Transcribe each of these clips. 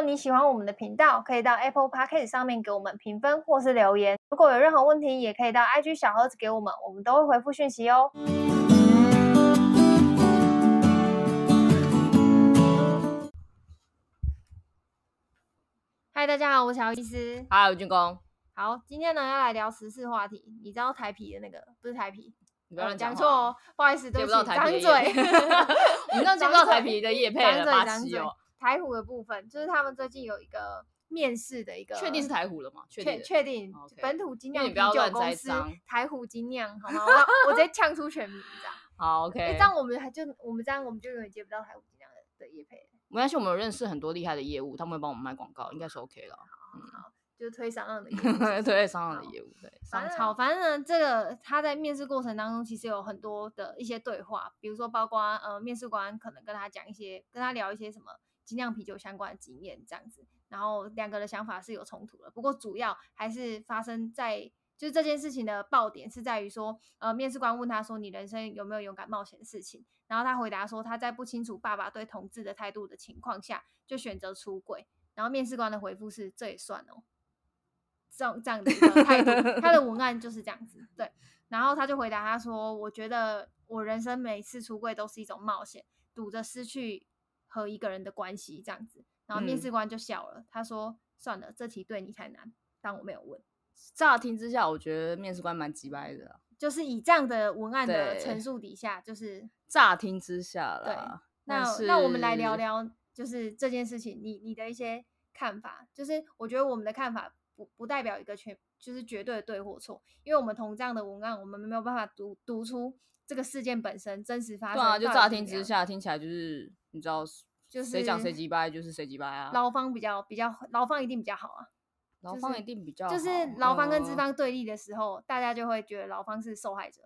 果你喜欢我们的频道，可以到 Apple Podcast 上面给我们评分或是留言。如果有任何问题，也可以到 IG 小盒子给我们，我们都会回复讯息哦。嗨，大家好，我是小医师。嗨，我是军工。好，今天呢要来聊时事话题。你知道台皮的那个不是台皮？你不要讲错哦，不好意思，对不起，张嘴。我们刚接不到台啤 的叶配了，巴西哦。台虎的部分就是他们最近有一个面试的一个，确定是台虎了吗？确确定本土精酿啤酒公司台虎精酿，好吗？我我直接呛出全名，这样。好，OK。这样我们还就我们这样我们就永远接不到台虎精酿的的业配。没关系，我们有认识很多厉害的业务，他们会帮我们卖广告，应该是 OK 了。好，就是推商业的 业务，推商业的业务，对。商超，反正呢，这个他在面试过程当中，其实有很多的一些对话，比如说包括呃，面试官可能跟他讲一些，跟他聊一些什么。精酿啤酒相关的经验这样子，然后两个的想法是有冲突的，不过主要还是发生在就是这件事情的爆点是在于说，呃，面试官问他说：“你人生有没有勇敢冒险的事情？”然后他回答说：“他在不清楚爸爸对同志的态度的情况下，就选择出柜。”然后面试官的回复是：“这也算哦。”这样这样的一个态度，他的文案就是这样子。对，然后他就回答他说：“我觉得我人生每次出柜都是一种冒险，赌着失去。”和一个人的关系这样子，然后面试官就笑了，嗯、他说：“算了，这题对你太难。”但我没有问。乍听之下，我觉得面试官蛮急掰的，就是以这样的文案的陈述底下，就是乍听之下了。对，那那我们来聊聊，就是这件事情，你你的一些看法。就是我觉得我们的看法不不代表一个全，就是绝对的对或错，因为我们同这样的文案，我们没有办法读读出这个事件本身真实发生。对啊，就乍听之下听起来就是。你知道，就是谁讲谁机掰，就是谁机掰啊。劳方比较比较，劳方一定比较好啊。劳方一定比较好，就是劳方跟资方对立的时候，嗯、大家就会觉得劳方是受害者。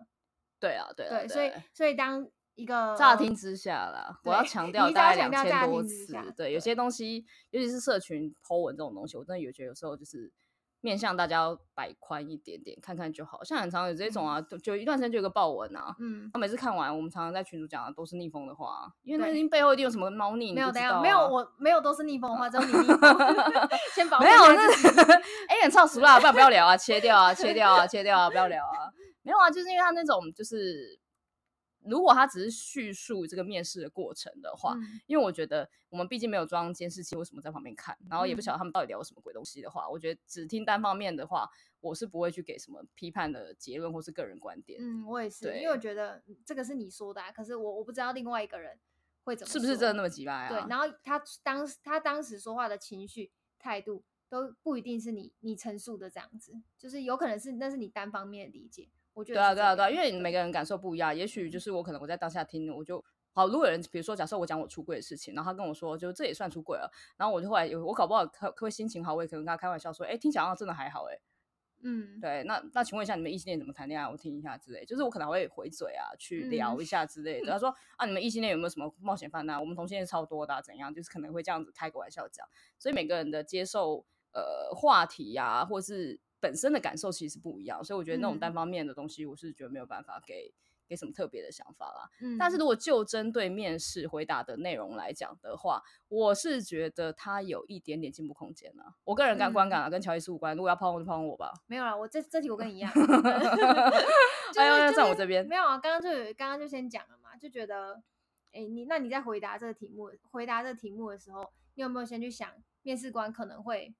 对啊，对啊，对，所以所以当一个乍听之下啦，我要强调大概两千多次。对，对，有些东西，尤其是社群 po 文这种东西，我真的有觉得有时候就是。面向大家摆宽一点点，看看就好。像很常有这种啊，嗯、就一段时间就有个豹纹啊。嗯，他每次看完，我们常常在群主讲的都是逆风的话，因为那一定背后一定有什么猫腻。没有，等下没有，我没有都是逆风的话，只有你 逆风。先保护。没有，那 哎，很超俗啦，不然不要聊啊，切掉啊，切掉啊，切掉啊，不要聊啊。没有啊，就是因为他那种就是。如果他只是叙述这个面试的过程的话，嗯、因为我觉得我们毕竟没有装监视器，为什么在旁边看？然后也不晓得他们到底聊什么鬼东西的话，嗯、我觉得只听单方面的话，我是不会去给什么批判的结论或是个人观点。嗯，我也是，因为我觉得这个是你说的、啊，可是我我不知道另外一个人会怎么，是不是真的那么机掰啊？对，然后他当时他当时说话的情绪态度都不一定是你你陈述的这样子，就是有可能是那是你单方面的理解。我觉得对啊，对啊，对啊，因为每个人感受不一样，也许就是我可能我在当下听，我就好。如果有人比如说，假设我讲我出柜的事情，然后他跟我说，就这也算出柜了，然后我就后来有我搞不好可可会心情好，我也可能跟他开玩笑说，哎，听起来好像真的还好，哎，嗯，对，那那请问一下，你们异性恋怎么谈恋爱？我听一下之类，就是我可能会回嘴啊，去聊一下之类的。他说啊，你们异性恋有没有什么冒险犯难？我们同性恋超多的，怎样？就是可能会这样子开个玩笑讲。所以每个人的接受呃话题呀，或是。本身的感受其实不一样，所以我觉得那种单方面的东西，我是觉得没有办法给、嗯、给什么特别的想法啦。嗯，但是如果就针对面试回答的内容来讲的话，我是觉得他有一点点进步空间了。我个人感观感啊，嗯、跟乔伊斯无关。如果要抛我就抛我吧。没有啦，我这这题我跟你一样。哎呀，在我这边没有啊。刚刚就有刚刚就先讲了嘛，就觉得，哎、欸，你那你在回答这个题目，回答这个题目的时候，你有没有先去想面试官可能会？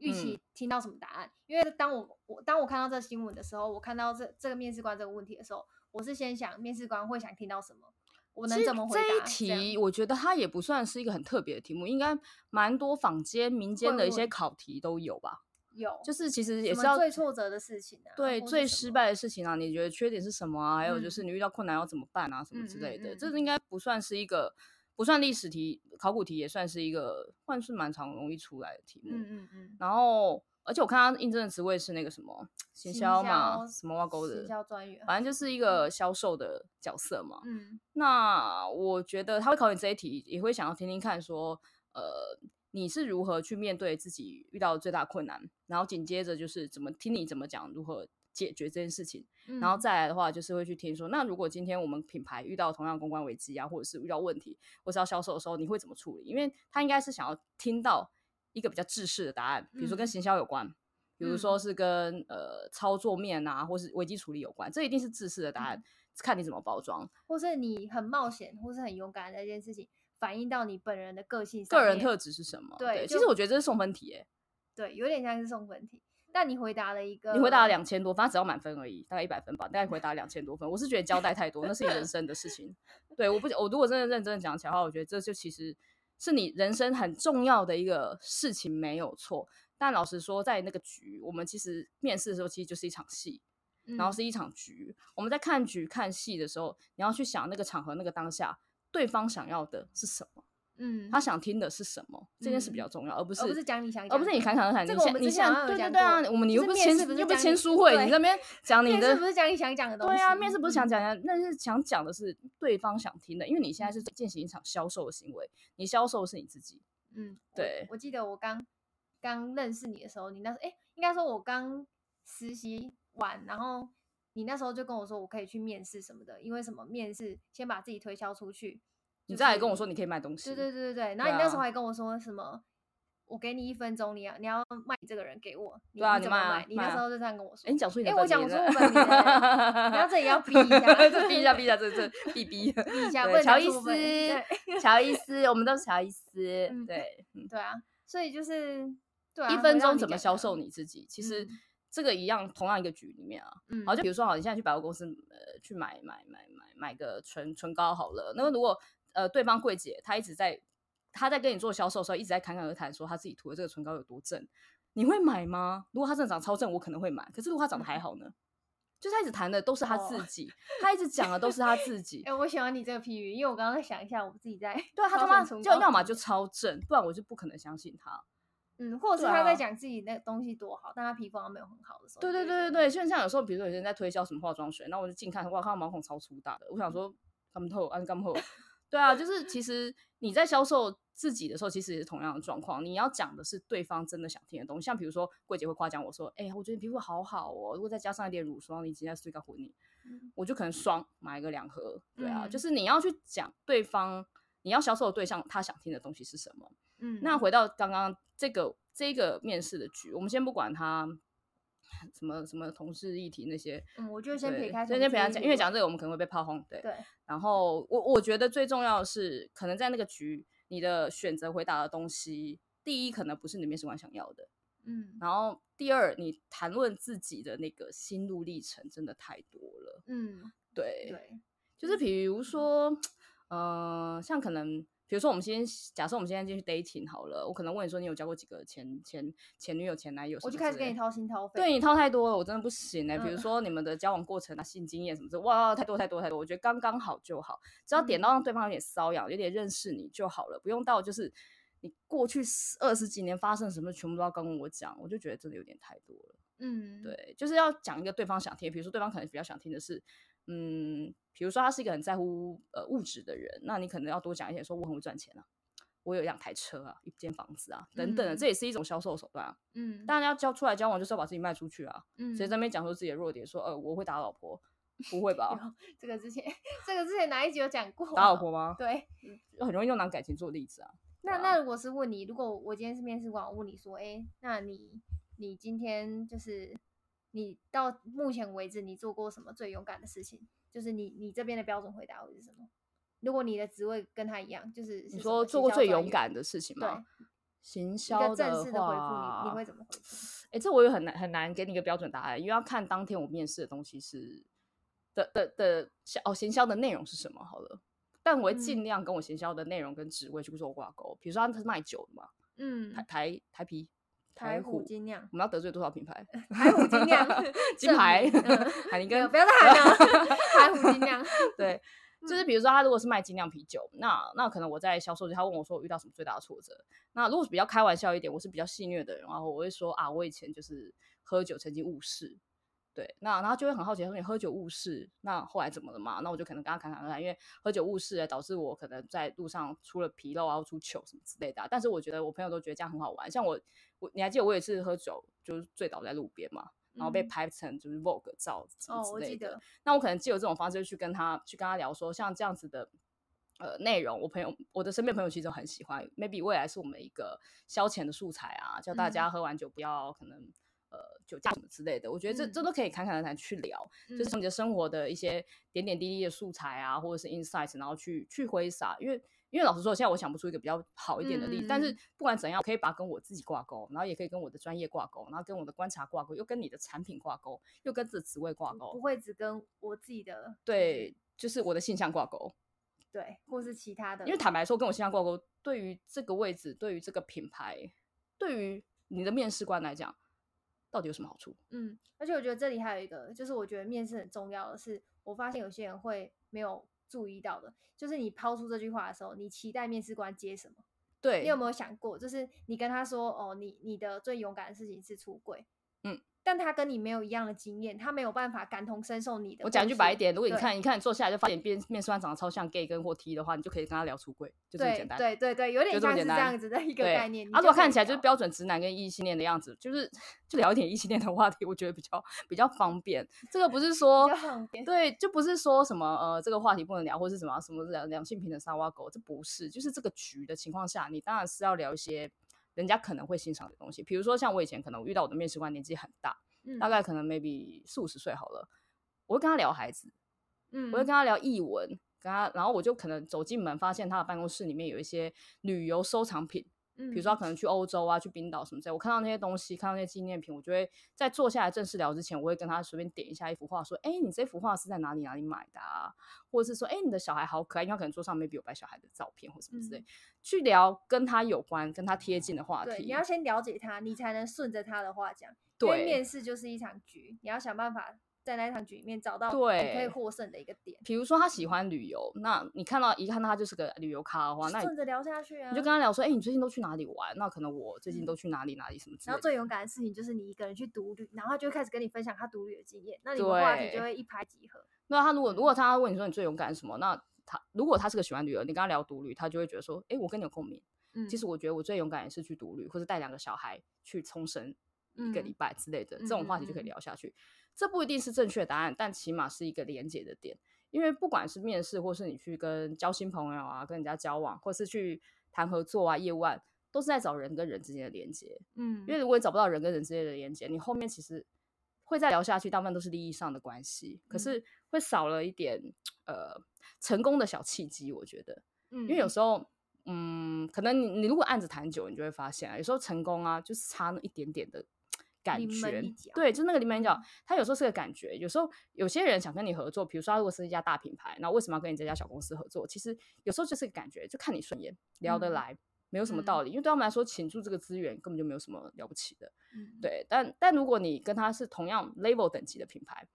预期听到什么答案？嗯、因为当我我当我看到这新闻的时候，我看到这这个面试官这个问题的时候，我是先想面试官会想听到什么，我能怎么回答？这一题我觉得它也不算是一个很特别的题目，应该蛮多坊间民间的一些考题都有吧？有，就是其实也是要最挫折的事情啊，对，最失败的事情啊，你觉得缺点是什么啊？还有就是你遇到困难要怎么办啊？什么之类的，这应该不算是一个。不算历史题，考古题也算是一个，算是蛮常容易出来的题目。嗯嗯嗯。然后，而且我看他应征的职位是那个什么行销嘛，什么挖沟的，行销专员，反正就是一个销售的角色嘛。嗯。那我觉得他会考你这一题，也会想要听听看说，呃，你是如何去面对自己遇到的最大困难，然后紧接着就是怎么听你怎么讲如何。解决这件事情，嗯、然后再来的话，就是会去听说，那如果今天我们品牌遇到同样公关危机啊，或者是遇到问题，或是要销售的时候，你会怎么处理？因为他应该是想要听到一个比较制式的答案，比如说跟行销有关，嗯、比如说是跟呃操作面啊，或是危机处理有关，这一定是自私的答案，嗯、看你怎么包装，或是你很冒险，或是很勇敢的一件事情，反映到你本人的个性、个人特质是什么？对，对其实我觉得这是送分题、欸，对，有点像是送分题。但你回答了一个，你回答了两千多，反正只要满分而已，大概一百分吧。大概回答两千多分，我是觉得交代太多，那是你人生的事情。对，我不，我如果真的认真的讲起来的话，我觉得这就其实是你人生很重要的一个事情，没有错。但老实说，在那个局，我们其实面试的时候，其实就是一场戏，然后是一场局。嗯、我们在看局看戏的时候，你要去想那个场合、那个当下，对方想要的是什么。嗯，他想听的是什么？这件事比较重要，而不是而不是讲你想，而不是你侃侃而谈。这个我们之前对对对啊，我们你又不签又不签书会，你那边讲你的面试不是讲你想讲的东西。对啊，面试不是想讲讲，那是想讲的是对方想听的，因为你现在是进行一场销售的行为，你销售的是你自己。嗯，对。我记得我刚刚认识你的时候，你那时候哎，应该说我刚实习完，然后你那时候就跟我说我可以去面试什么的，因为什么面试先把自己推销出去。你再来跟我说你可以卖东西，对对对对对。然后你那时候还跟我说什么？我给你一分钟，你要你要卖这个人给我，你怎么卖？你那时候就这样跟我说。哎，你讲出你的。哎，我讲出我本名。然后这也要逼一下，逼一下，逼一下，这这逼逼 逼一下。乔伊斯，乔伊斯，我们都是乔伊斯。对，对啊。所以就是，一分钟怎么销售你自己？其实这个一样，同样一个局里面啊。嗯。好，就比如说，好，你现在去百货公司，呃，去买买买买买个唇唇膏好了。那么如果呃，对方柜姐她一直在，她在跟你做销售的时候，一直在侃侃而谈，说她自己涂的这个唇膏有多正，你会买吗？如果她真的长超正，我可能会买。可是如果她长得还好呢？嗯、就是她一直谈的都是她自己，她、哦、一直讲的都是她自己。哎、欸，我喜欢你这个譬喻，因为我刚刚在想一下，我自己在 对啊，她他妈就要么就超正，不然我就不可能相信她。嗯，或者是她在讲自己那个东西多好，啊、但她皮肤好像没有很好的时候。对对对对对，就像有时候，比如说有人在推销什么化妆水，那我就近看，哇，看到毛孔超粗大的，我想说，干透，安干透。对啊，就是其实你在销售自己的时候，其实也是同样的状况。你要讲的是对方真的想听的东西，像比如说柜姐会夸奖我说：“哎、欸，我觉得你皮肤好好哦，如果再加上一点乳霜，你今天睡个混你，嗯、我就可能双买个两盒。”对啊，嗯、就是你要去讲对方你要销售的对象他想听的东西是什么。嗯，那回到刚刚这个这个面试的局，我们先不管他。什么什么同事议题那些，嗯，我就先撇开，先先撇开讲，因为讲这个我们可能会被炮轰，对。对。然后我我觉得最重要的是，可能在那个局，你的选择回答的东西，第一可能不是你面试官想要的，嗯。然后第二，你谈论自己的那个心路历程真的太多了，嗯，对对，就是比如说，嗯、呃，像可能。比如说，我们先假设我们现在进去 dating 好了，我可能问你说，你有交过几个前前前女友、前男友？我就开始跟你掏心掏肺。对，你掏太多了，我真的不行哎、欸。嗯、比如说你们的交往过程啊、性经验什么的，哇，太多太多太多，我觉得刚刚好就好，只要点到让对方有点瘙痒，有点认识你就好了，不用到就是你过去二十几年发生什么，全部都要跟我讲，我就觉得真的有点太多了。嗯，对，就是要讲一个对方想听，比如说对方可能比较想听的是。嗯，比如说他是一个很在乎呃物质的人，那你可能要多讲一些，说我很会赚钱啊，我有两台车啊，一间房子啊，等等的，嗯、这也是一种销售手段啊。嗯，当然要交出来交往，就是要把自己卖出去啊。嗯，谁在那边讲说自己的弱点，说呃我会打老婆，不会吧？这个之前这个之前哪一集有讲过？打老婆吗？对，很容易用拿感情做例子啊。那那如果是问你，如果我今天是面试官，我问你说，哎、欸，那你你今天就是。你到目前为止，你做过什么最勇敢的事情？就是你你这边的标准回答会是什么？如果你的职位跟他一样，就是你说做过最勇敢的事情吗？对，行销的正式的回复，你你会怎么回复？哎、欸，这我也很难很难给你一个标准答案，因为要看当天我面试的东西是的的的哦，行销的内容是什么？好了，但我会尽量跟我行销的内容跟职位去做挂钩。嗯、比如说他是卖酒的嘛，嗯，台台台啤。台虎精酿，我们要得罪多少品牌？台虎精酿，金牌，海宁根，不要再喊了。台虎精酿，对，就是比如说他如果是卖精酿啤酒，那那可能我在销售就，他问我说我遇到什么最大的挫折？那如果是比较开玩笑一点，我是比较戏谑的人，然后我会说啊，我以前就是喝酒曾经误事。对，那然后就会很好奇，说你喝酒误事，那后来怎么了嘛？那我就可能跟他侃侃而谈，因为喝酒误事导致我可能在路上出了纰漏啊，出糗什么之类的。但是我觉得我朋友都觉得这样很好玩，像我，我你还记得我有一次喝酒就是醉倒在路边嘛，然后被拍成就是 Vogue 照什么之类的。嗯哦、我记得。那我可能借由这种方式去跟他去跟他聊说，像这样子的呃内容，我朋友我的身边朋友其实都很喜欢，maybe 未来是我们一个消遣的素材啊，叫大家喝完酒不要可能、酒驾什么之类的，我觉得这、嗯、这都可以侃侃而谈去聊，嗯、就是从你的生活的一些点点滴滴的素材啊，或者是 insights，然后去去挥洒，因为。因为老实说，现在我想不出一个比较好一点的例子。嗯、但是不管怎样，我可以把跟我自己挂钩，然后也可以跟我的专业挂钩，然后跟我的观察挂钩，又跟你的产品挂钩，又跟这职位挂钩，不会只跟我自己的对，就是我的性向挂钩，对，或是其他的。因为坦白说，跟我现在挂钩，对于这个位置，对于这个品牌，对于你的面试官来讲，到底有什么好处？嗯，而且我觉得这里还有一个，就是我觉得面试很重要的是，我发现有些人会没有。注意到的，就是你抛出这句话的时候，你期待面试官接什么？对，你有没有想过，就是你跟他说，哦，你你的最勇敢的事情是出轨，嗯。但他跟你没有一样的经验，他没有办法感同身受你的。我讲一句白一点，如果你看，你看你坐下来就发现面面试官长得超像 gay 跟或 T 的话，你就可以跟他聊出柜，就这么简单。对对对，有点像是这样子的一个概念。啊，如果看起来就是标准直男跟异性恋的样子，就是 就聊一点异性恋的话题，我觉得比较比较方便。这个不是说对，就不是说什么呃这个话题不能聊，或是什么什么两两性平等沙挖狗，这不是，就是这个局的情况下，你当然是要聊一些人家可能会欣赏的东西，比如说像我以前可能遇到我的面试官年纪很大。大概可能 maybe 四五十岁好了，我会跟他聊孩子，嗯，我会跟他聊译文，跟他，然后我就可能走进门，发现他的办公室里面有一些旅游收藏品，嗯，比如说他可能去欧洲啊，去冰岛什么之类，我看到那些东西，看到那些纪念品，我就会在坐下来正式聊之前，我会跟他随便点一下一幅画，说，哎，你这幅画是在哪里哪里买的啊？或者是说，哎，你的小孩好可爱，因为可能桌上 maybe 有摆小孩的照片或什么之类，嗯，去聊跟他有关、跟他贴近的话题。对，你要先了解他，你才能顺着他的话讲。对，面试就是一场局，你要想办法在那场局里面找到对可以获胜的一个点。比如说他喜欢旅游，那你看到一看到他就是个旅游咖的话，那顺着聊下去啊，你就跟他聊说，哎、欸，你最近都去哪里玩？那可能我最近都去哪里哪里什么之类的。然后最勇敢的事情就是你一个人去独旅，然后他就会开始跟你分享他独旅的经验，那你们话题就会一拍即合。那他如果如果他问你说你最勇敢什么，那他如果他是个喜欢旅游，你跟他聊独旅，他就会觉得说，哎、欸，我跟你有共鸣。嗯，其实我觉得我最勇敢也是去独旅，或者带两个小孩去冲绳。一个礼拜之类的、嗯、这种话题就可以聊下去，嗯嗯嗯、这不一定是正确答案，但起码是一个连接的点。因为不管是面试，或是你去跟交新朋友啊，跟人家交往，或是去谈合作啊、业务案，都是在找人跟人之间的连接。嗯，因为如果你找不到人跟人之间的连接，你后面其实会再聊下去，大部分都是利益上的关系，可是会少了一点呃成功的小契机，我觉得。嗯，因为有时候，嗯，可能你你如果案子谈久，你就会发现啊，有时候成功啊，就是差那一点点的。感觉对，就那个临门一脚，它有时候是个感觉。有时候有些人想跟你合作，比如说他如果是一家大品牌，那为什么要跟你这家小公司合作？其实有时候就是个感觉，就看你顺眼，聊得来，嗯、没有什么道理。嗯、因为对他们来说，倾注这个资源根本就没有什么了不起的。嗯、对，但但如果你跟他是同样 level 等级的品牌，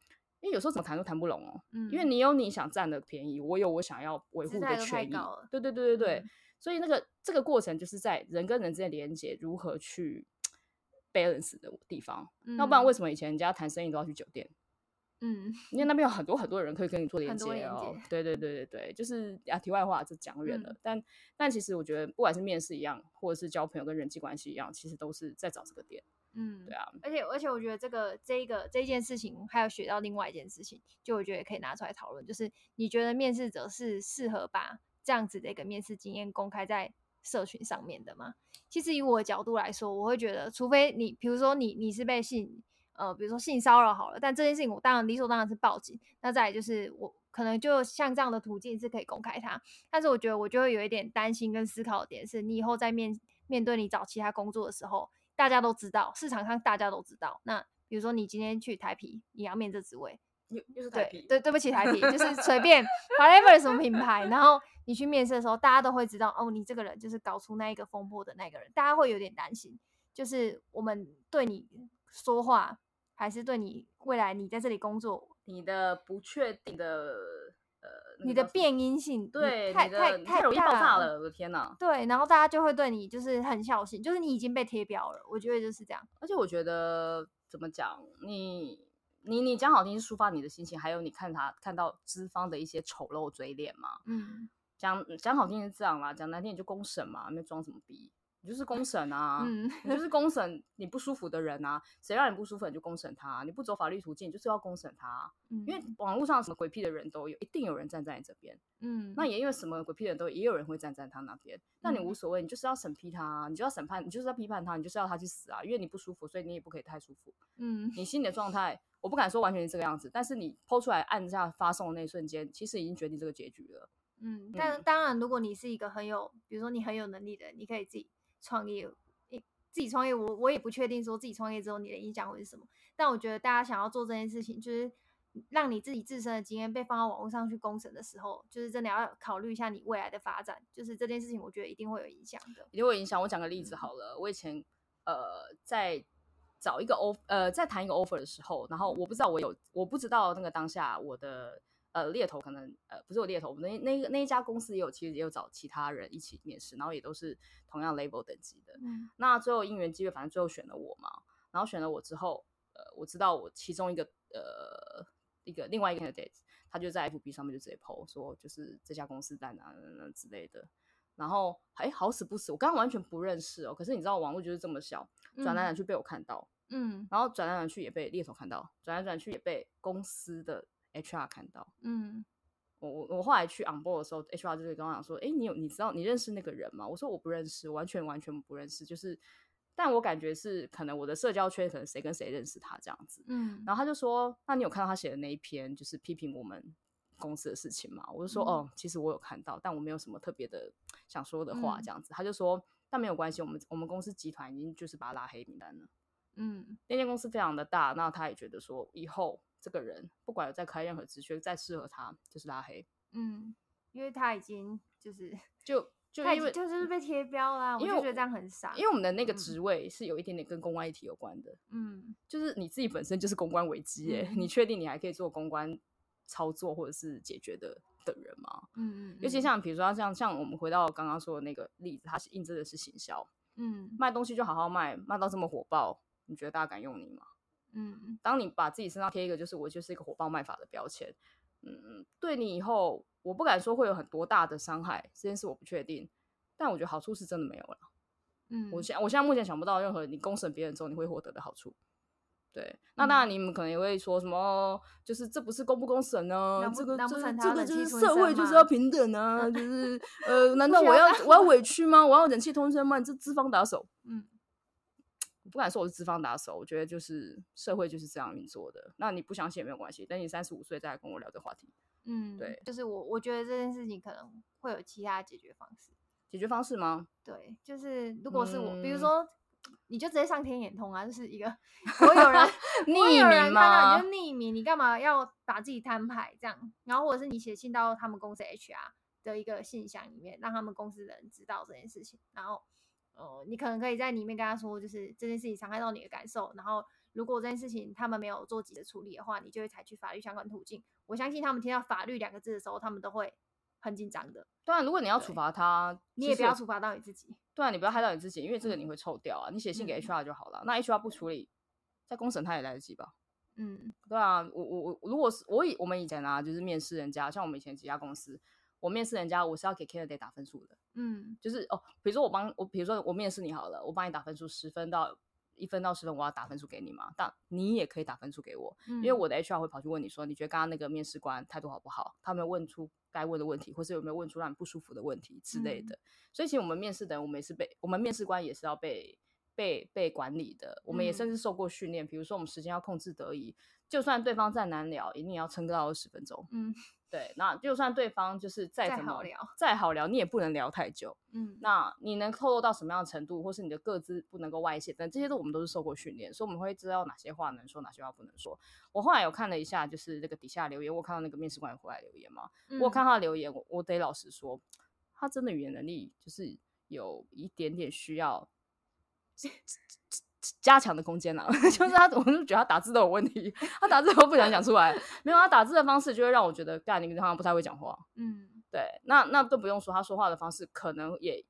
因为有时候怎么谈都谈不拢哦。嗯、因为你有你想占的便宜，我有我想要维护的权益。对对对对对，嗯、所以那个这个过程就是在人跟人之间连接如何去。Balance 的地方，嗯、那不然为什么以前人家谈生意都要去酒店？嗯，因为那边有很多很多人可以跟你做连接哦。对对对对对，就是啊，题外话就讲远了。嗯、但但其实我觉得，不管是面试一样，或者是交朋友跟人际关系一样，其实都是在找这个点。嗯，对啊。而且而且，我觉得这个这一个这一件事情，还有学到另外一件事情，就我觉得也可以拿出来讨论，就是你觉得面试者是适合把这样子的一个面试经验公开在社群上面的吗？其实以我的角度来说，我会觉得，除非你，比如说你你是被性呃，比如说性骚扰好了，但这件事情我当然理所当然是报警。那再来就是我可能就像这样的途径是可以公开它，但是我觉得我就会有一点担心跟思考的点是，你以后在面面对你找其他工作的时候，大家都知道市场上大家都知道。那比如说你今天去台啤，你要面这职位。又又是台啤，对对，对不起台啤，就是随 便 whatever 什么品牌，然后你去面试的时候，大家都会知道哦，你这个人就是搞出那一个风波的那个人，大家会有点担心，就是我们对你说话，还是对你未来你在这里工作，你的不确定的呃，你的变音性，对，太太太容易爆炸了，我的天哪！对，然后大家就会对你就是很小心，就是你已经被贴标了，我觉得就是这样。而且我觉得怎么讲，你。你你讲好听是抒发你的心情，还有你看他看到资方的一些丑陋嘴脸嘛？嗯，讲讲好听是这样啦，讲难听你就公审嘛，没装什么逼。你就是公审啊，嗯、你就是公审你不舒服的人啊，谁让你不舒服你就公审他，你不走法律途径就是要公审他，嗯、因为网络上什么鬼屁的人都有，一定有人站在你这边，嗯，那也因为什么鬼屁的人都，也有人会站在他那边，那你无所谓，你就是要审批他，你就要审判，你就是要批判他，你就是要他去死啊，因为你不舒服，所以你也不可以太舒服，嗯，你心里的状态，我不敢说完全是这个样子，但是你 po 出来按下发送的那一瞬间，其实已经决定这个结局了。嗯，但当然，如果你是一个很有，比如说你很有能力的，你可以自己创业，你自己创业，我我也不确定说自己创业之后你的影响会是什么。但我觉得大家想要做这件事情，就是让你自己自身的经验被放到网络上去公审的时候，就是真的要考虑一下你未来的发展。就是这件事情，我觉得一定会有影响的，一定会影响。我讲个例子好了，嗯、我以前呃在找一个 offer，呃在谈一个 offer 的时候，然后我不知道我有，我不知道那个当下我的。呃，猎头可能呃不是我猎头，我们那那那一家公司也有，其实也有找其他人一起面试，然后也都是同样 level 等级的。嗯，那最后因缘机会，反正最后选了我嘛。然后选了我之后，呃，我知道我其中一个呃一个另外一个 candidate，他就在 FB 上面就直接 po 说，就是这家公司在哪哪之类的。然后哎，好死不死，我刚刚完全不认识哦。可是你知道网络就是这么小，转来转去被我看到，嗯，然后转来转去也被猎头看到，转来转去也被公司的。HR 看到，嗯，我我我后来去 on board 的时候，HR 就是跟我讲说，哎，你有你知道你认识那个人吗？我说我不认识，完全完全不认识，就是，但我感觉是可能我的社交圈可能谁跟谁认识他这样子，嗯，然后他就说，那你有看到他写的那一篇就是批评我们公司的事情吗？我就说，嗯、哦，其实我有看到，但我没有什么特别的想说的话这样子。嗯、他就说，但没有关系，我们我们公司集团已经就是把他拉黑名单了，嗯，那间公司非常的大，那他也觉得说以后。这个人不管有在开任何职缺，再适合他就是拉黑。嗯，因为他已经就是 就就因为就是被贴标啦，因为我就觉得这样很傻。因为我们的那个职位是有一点点跟公关议题有关的。嗯，就是你自己本身就是公关危机耶，嗯、你确定你还可以做公关操作或者是解决的的人吗？嗯嗯。嗯，尤其像比如说像像我们回到刚刚说的那个例子，他是印证的是行销。嗯，卖东西就好好卖，卖到这么火爆，你觉得大家敢用你吗？嗯，当你把自己身上贴一个就是我就是一个火爆卖法的标签，嗯，对你以后我不敢说会有很多大的伤害，这件事我不确定，但我觉得好处是真的没有了。嗯，我现我现在目前想不到任何你公审别人之后你会获得的好处。对，那当然你们可能也会说什么，就是这不是公不公审呢？这个这这个就是社会就是要平等啊，就是 呃，难道我要我要委屈吗？我要忍气吞声吗？你这资方打手，嗯。不敢说我是资方打手，我觉得就是社会就是这样运作的。那你不相信也没有关系，等你三十五岁再来跟我聊这个话题。嗯，对，就是我我觉得这件事情可能会有其他解决方式。解决方式吗？对，就是如果是我，嗯、比如说你就直接上天眼通啊，就是一个 我有人匿名吗？你就匿名，你干嘛要把自己摊牌这样？然后或者是你写信到他们公司 HR 的一个信箱里面，让他们公司的人知道这件事情，然后。哦、呃，你可能可以在里面跟他说，就是这件事情伤害到你的感受，然后如果这件事情他们没有做及时处理的话，你就会采取法律相关途径。我相信他们听到“法律”两个字的时候，他们都会很紧张的。当然，如果你要处罚他，你也不要处罚到你自己。对啊，你不要害到你自己，因为这个你会臭掉啊。你写信给 HR 就好了，嗯、那 HR 不处理，在公审他也来得及吧？嗯，对啊，我我我，如果是我以我们以前啊，就是面试人家，像我们以前几家公司。我面试人家，我是要给 candidate 打分数的。嗯，就是哦，比如说我帮我，比如说我面试你好了，我帮你打分数，十分到一分到十分，我要打分数给你嘛。但你也可以打分数给我，嗯、因为我的 HR 会跑去问你说，你觉得刚刚那个面试官态度好不好？他没有问出该问的问题，或是有没有问出让你不舒服的问题之类的。嗯、所以其实我们面试的人，我们也是被我们面试官也是要被被被管理的。我们也甚至受过训练，嗯、比如说我们时间要控制得宜，就算对方再难聊，一定要撑到二十分钟。嗯。对，那就算对方就是再怎么再好聊，再好聊，你也不能聊太久。嗯，那你能透露到什么样的程度，或是你的个资不能够外泄，但这些都我们都是受过训练，所以我们会知道哪些话能说，哪些话不能说。我后来有看了一下，就是这个底下留言，我看到那个面试官回来留言嘛，嗯、我看他的留言，我我得老实说，他真的语言能力就是有一点点需要。加强的空间了，就是他，我就觉得他打字都有问题，他打字都不想讲出来，没有他打字的方式就会让我觉得，干你好像不太会讲话。嗯，对，那那更不用说，他说话的方式可能也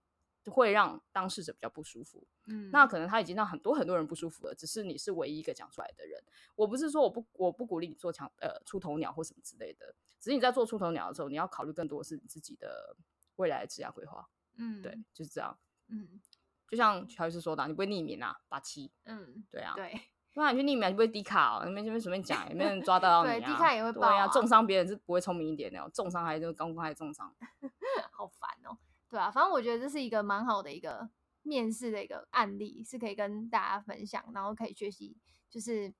会让当事者比较不舒服。嗯，那可能他已经让很多很多人不舒服了，只是你是唯一一个讲出来的人。我不是说我不我不鼓励你做强呃出头鸟或什么之类的，只是你在做出头鸟的时候，你要考虑更多是你自己的未来的职业规划。嗯，对，就是这样。嗯。就像乔医师说的，你不会匿名啊，八七。嗯，对啊，对。不然你去匿名，你不会低卡哦，那边这边随便讲，也没人抓到你啊。对，低卡也会报啊。重伤别人是不会聪明一点的，重伤还是刚公开重伤。好烦哦。对啊，反正我觉得这是一个蛮好的一个面试的一个案例，是可以跟大家分享，然后可以学习，就是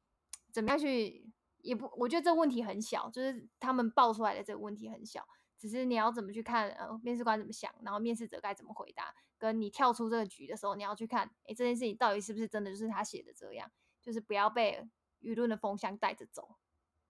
怎么样去，也不，我觉得这个问题很小，就是他们爆出来的这个问题很小，只是你要怎么去看，呃，面试官怎么想，然后面试者该怎么回答，跟你跳出这个局的时候，你要去看，哎，这件事情到底是不是真的就是他写的这样，就是不要被舆论的风向带着走，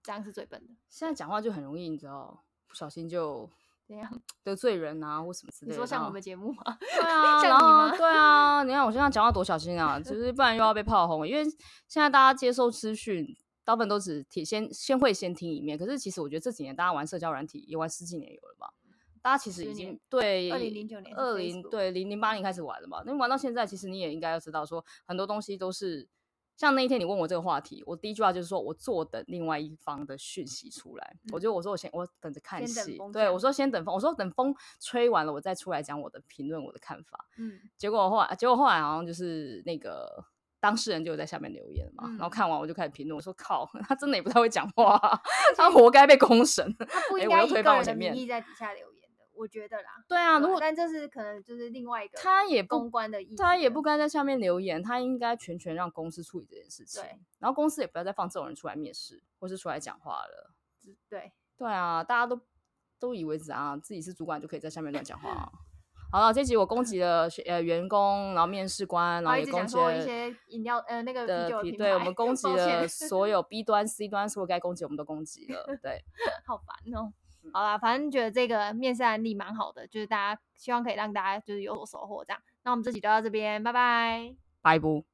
这样是最笨的。现在讲话就很容易，你知道，不小心就。怎样得罪人啊，或什么之类的？你说像我们节目吗？对啊，像你吗？对啊，你看我现在讲话多小心啊，就是不然又要被炮轰。因为现在大家接受资讯，大部分都只听先先会先听一面。可是其实我觉得这几年大家玩社交软体也玩十几年有了吧？大家其实已经对二零零九年、二零对零零八年开始玩了嘛？那玩到现在，其实你也应该要知道说很多东西都是。像那一天你问我这个话题，我第一句话就是说我坐等另外一方的讯息出来。嗯、我就我说我先我等着看戏，对我说先等风，我说等风吹完了我再出来讲我的评论我的看法。嗯，结果后来结果后来好像就是那个当事人就在下面留言嘛，嗯、然后看完我就开始评论，我说靠，他真的也不太会讲话，他活该被公审。他不应该以个人的名义在底下留言的。我觉得啦，对啊，如果但这是可能就是另外一个他也公关的意思，他也不该在下面留言，他应该全权让公司处理这件事情。对，然后公司也不要再放这种人出来面试或是出来讲话了。对，对啊，大家都都以为自己是主管就可以在下面乱讲话啊。好了，这集我攻击了呃员工，然后面试官，然后也攻击了一些饮料呃那个啤酒品牌，对，我们攻 击了所有 B 端 C 端所有该攻击我们都攻击了。对，好烦哦。好啦，反正觉得这个面试案例蛮好的，就是大家希望可以让大家就是有所收获这样。那我们这集就到这边，拜拜，拜不。